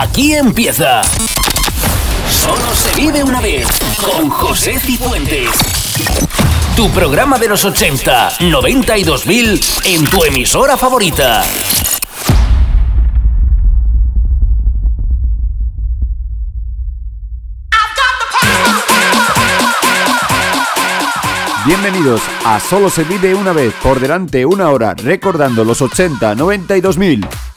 Aquí empieza. Solo se vive una vez con José Cifuentes. Tu programa de los 80, 90 y 2000 en tu emisora favorita. Bienvenidos a Solo se vive una vez por delante una hora recordando los 80, 90 y 2000.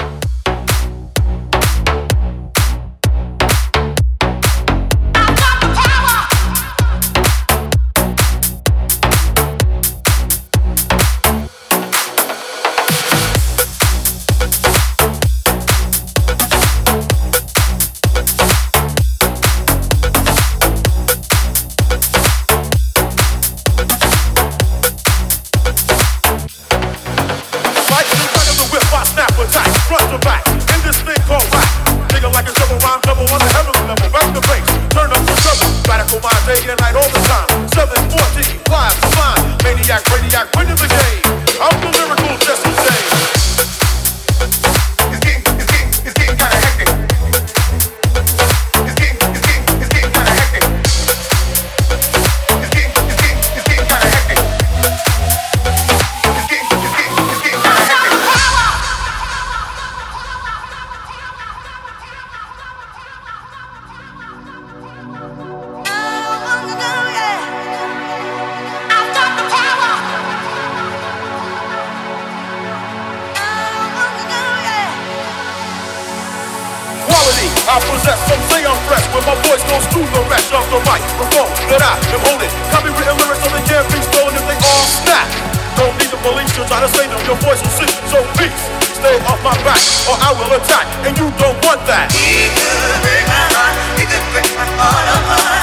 still try to say no, Your voice will sleep, so please stay off my back, or I will attack, and you don't want that. He could break my heart. He could break my heart apart.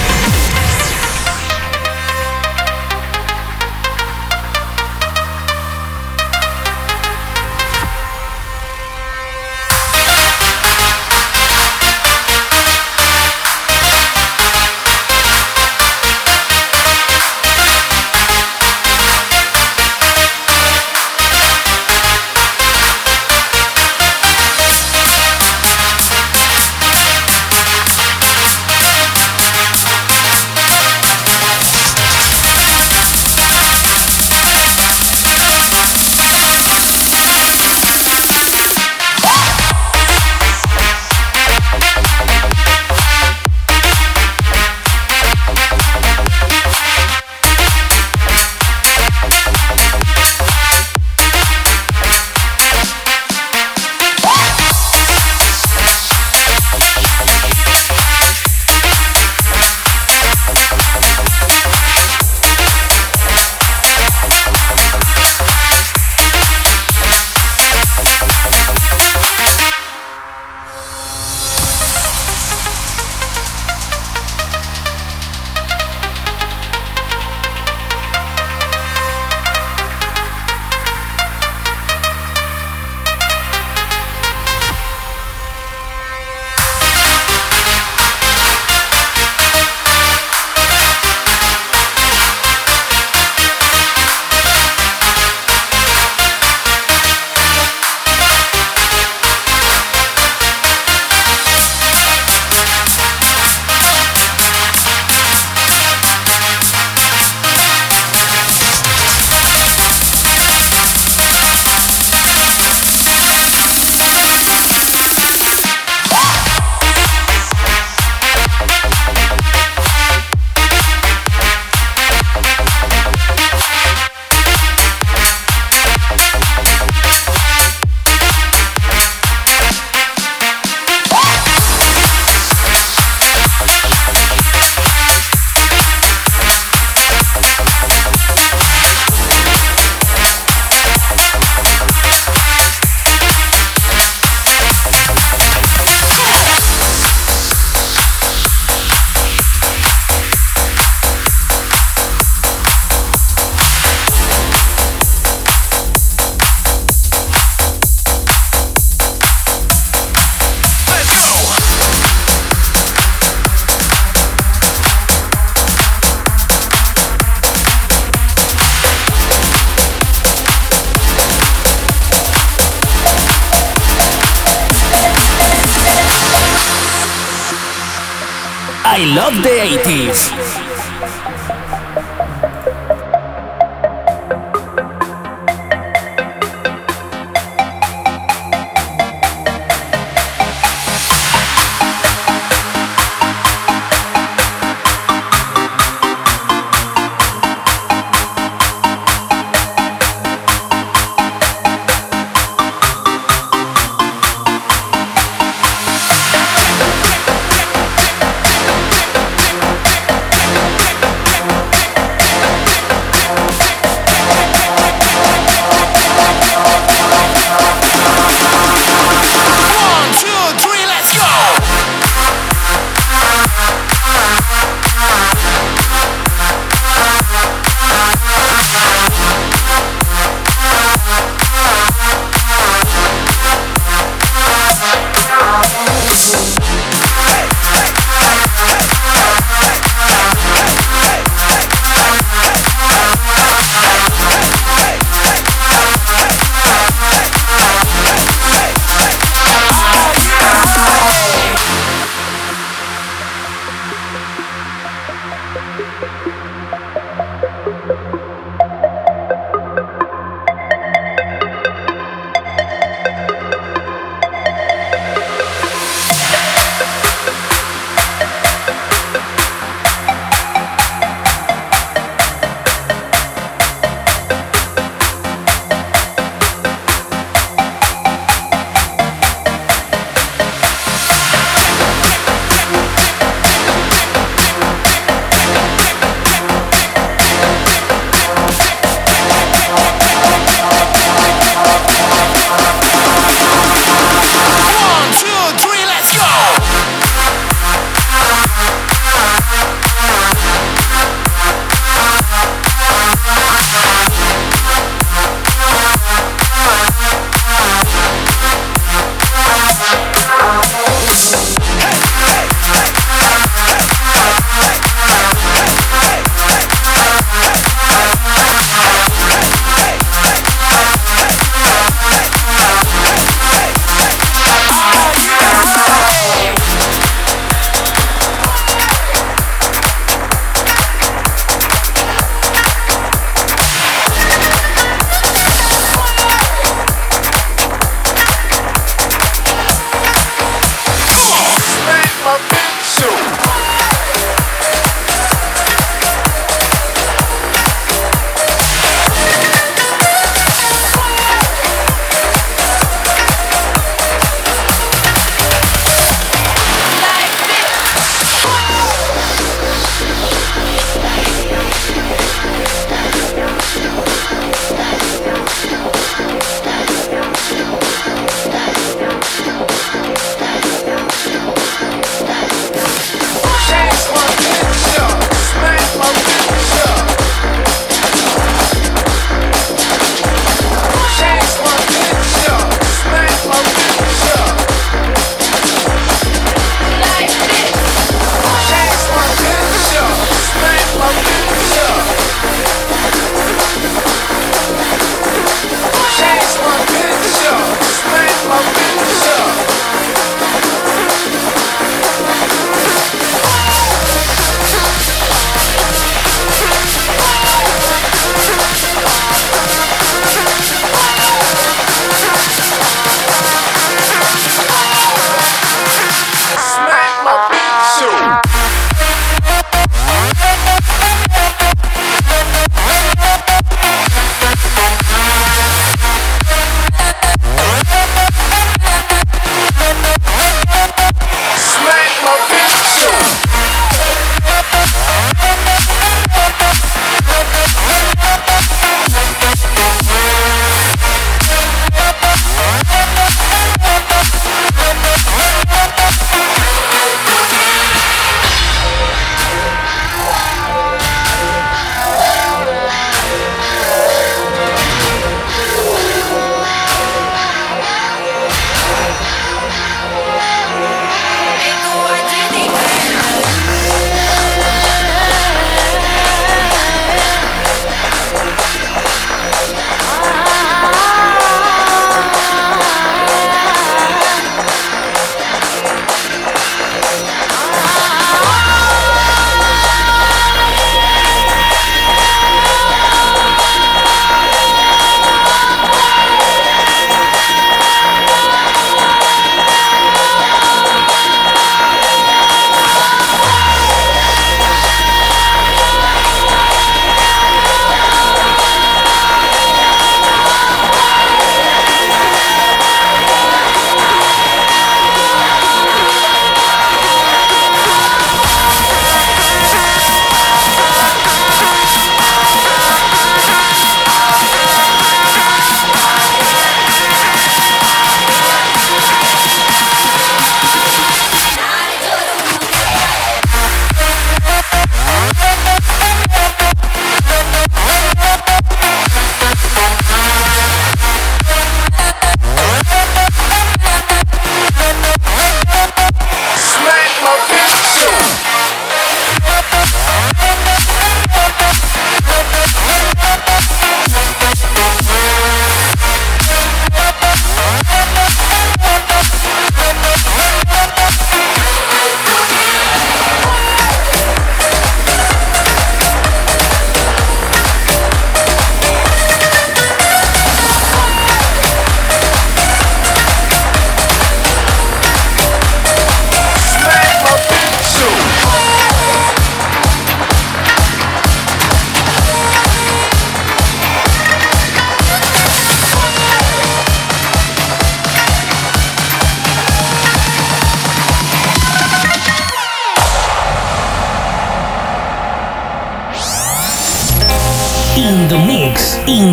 Love the 80s.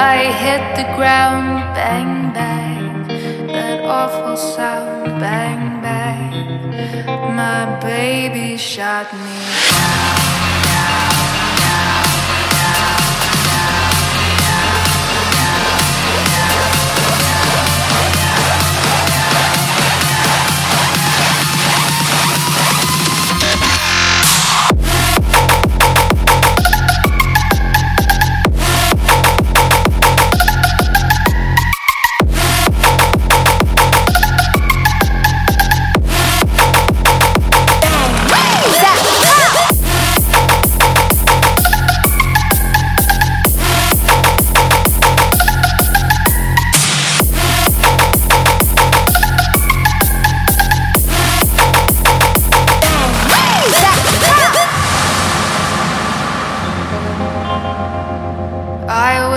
I hit the ground. Bang, bang. That awful sound. Bang, bang. My baby shot me down.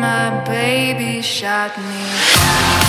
My baby shot me down.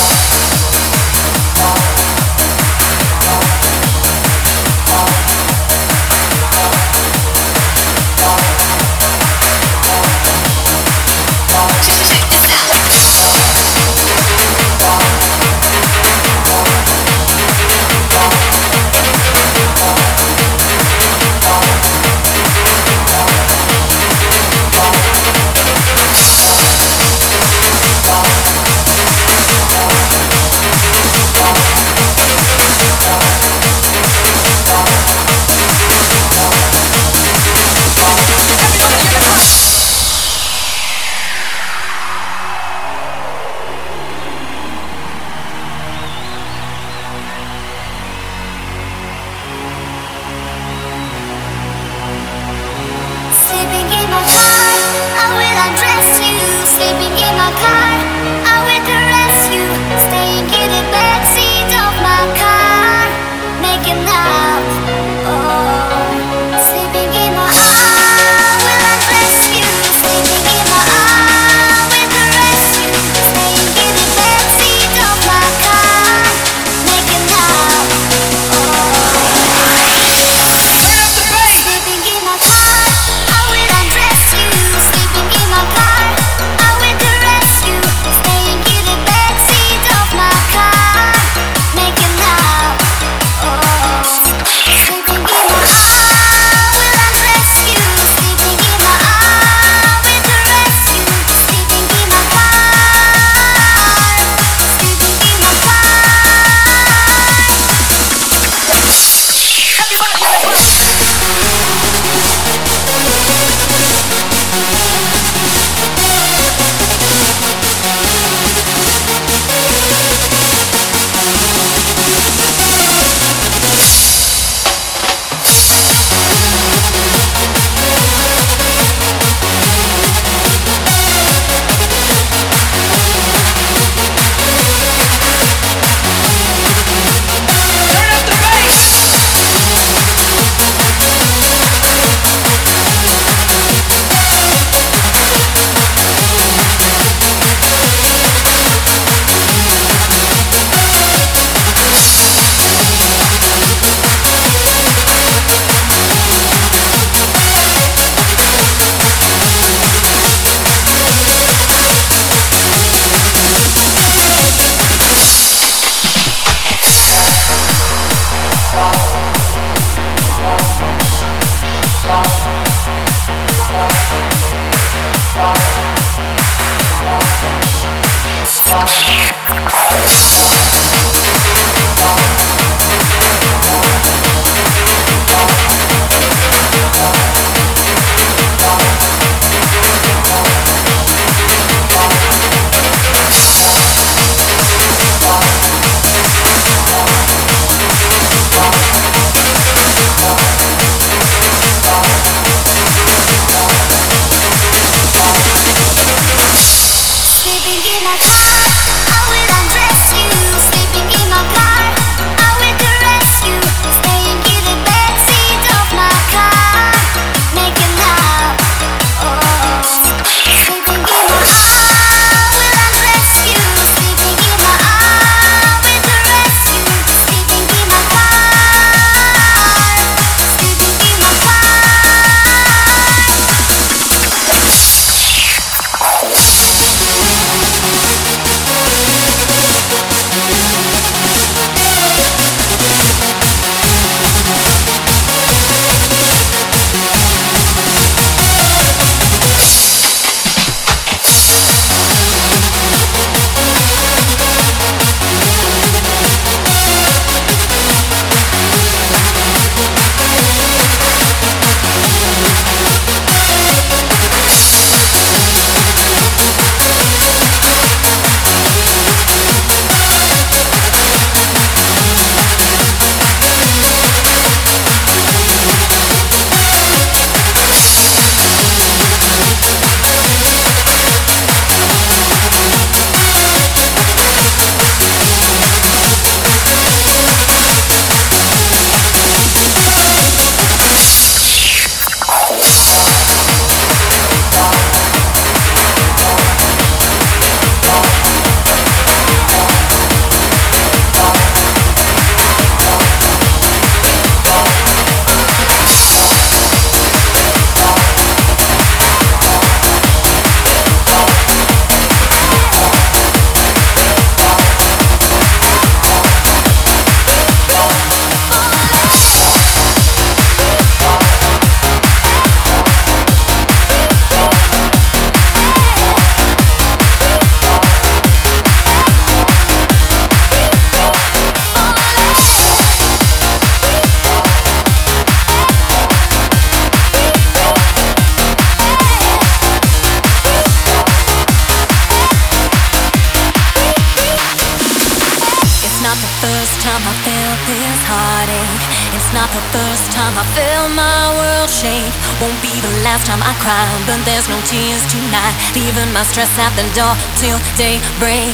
not the first time I feel this heartache. It's not the first time I feel my world shake. Won't be the last time I cry, but there's no tears tonight. Leaving my stress at the door till daybreak.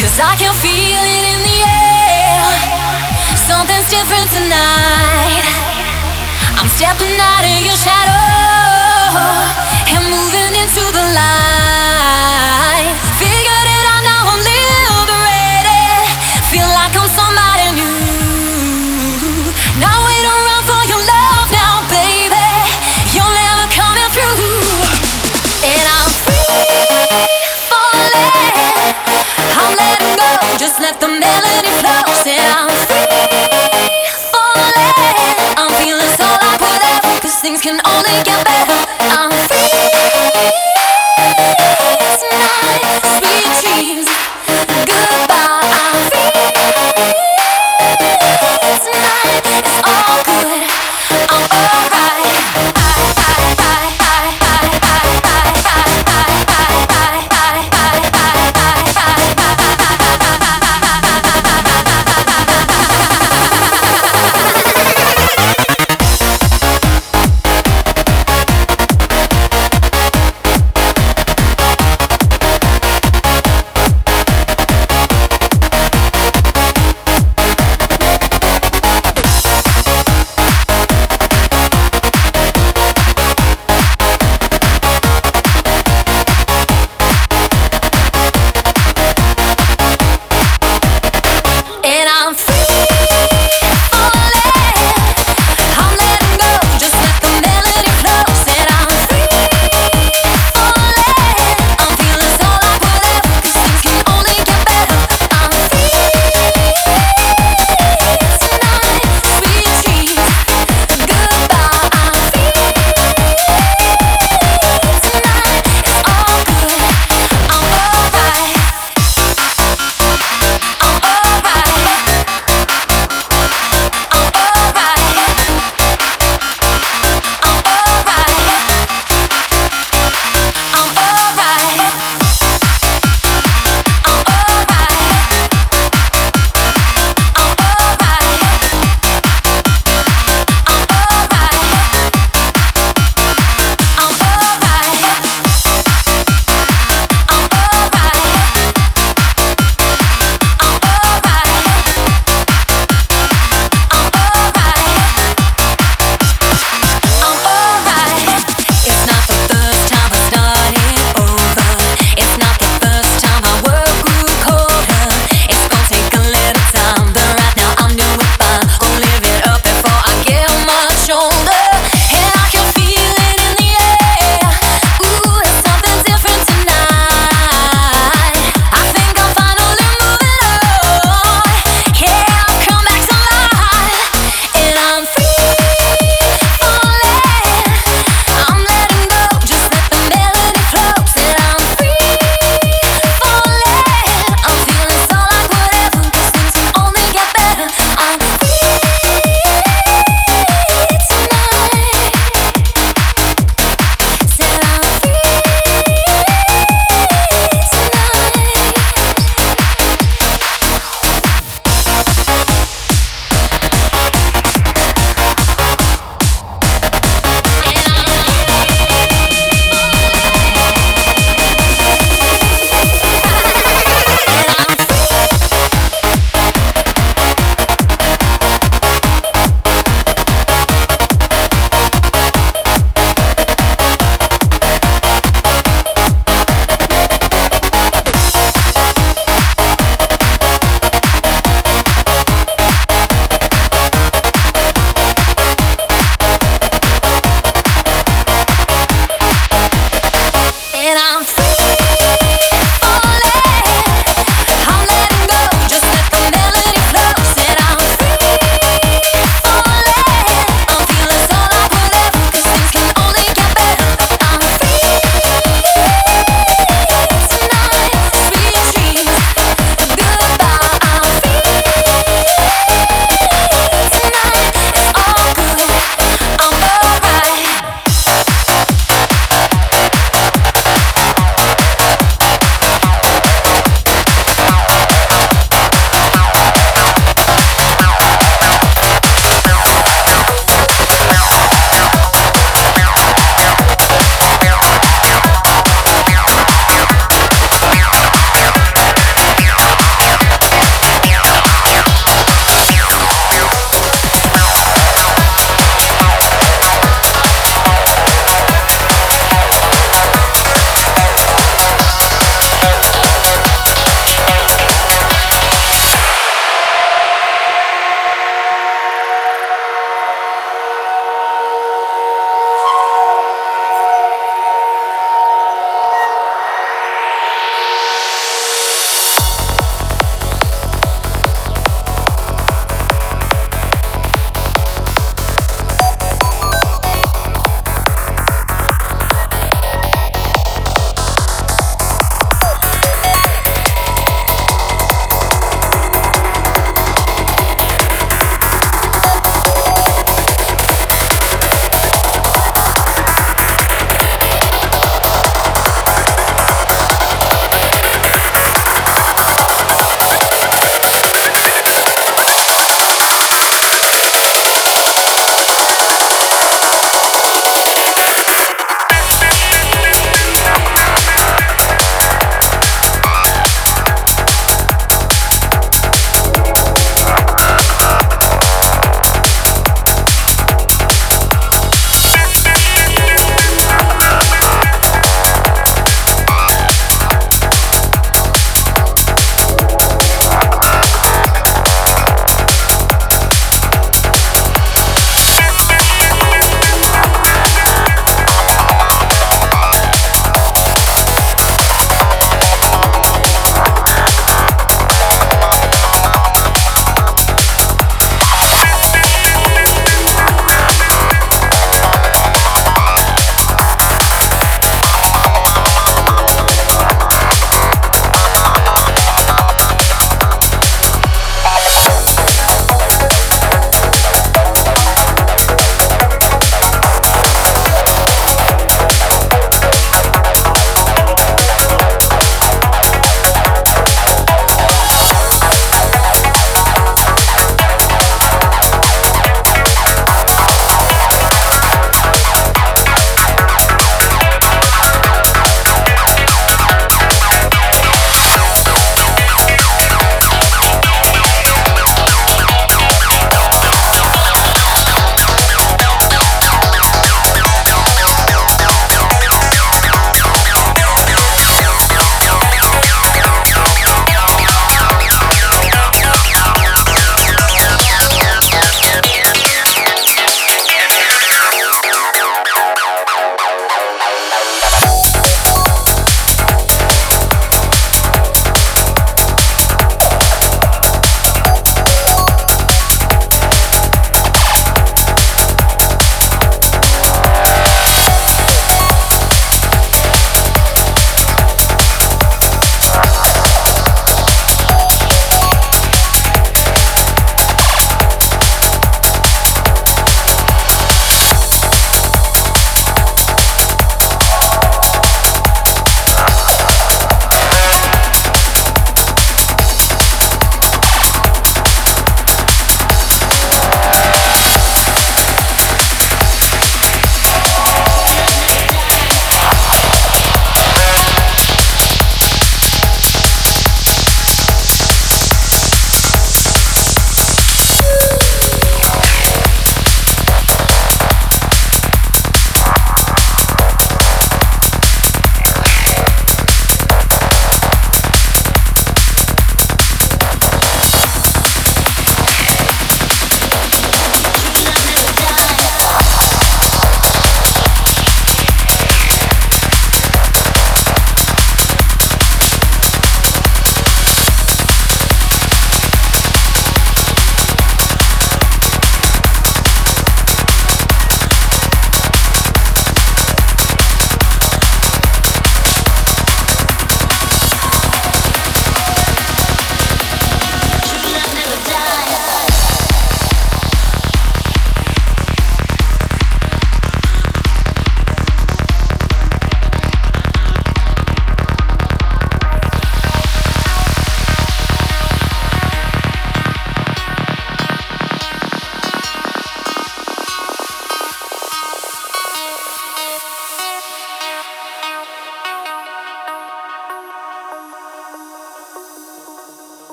Cause I can feel it in the air. Something's different tonight. I'm stepping out of your shadow and moving into the light. Goodbye, I'm free tonight. It's all.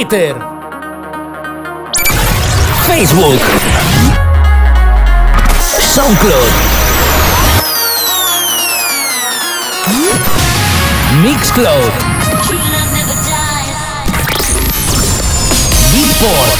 Twitter, Facebook, SoundCloud, Mixcloud, Beatport.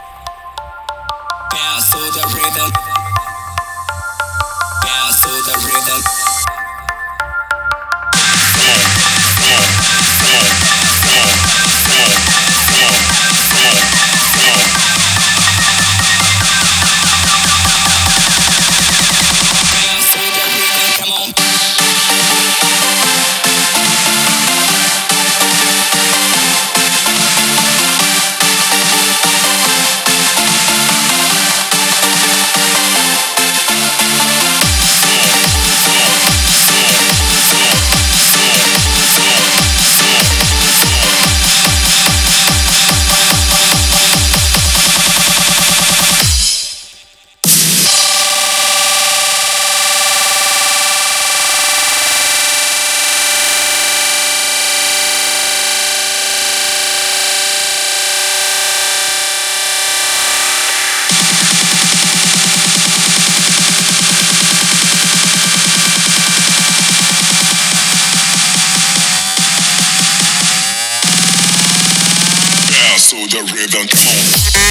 The rhythm.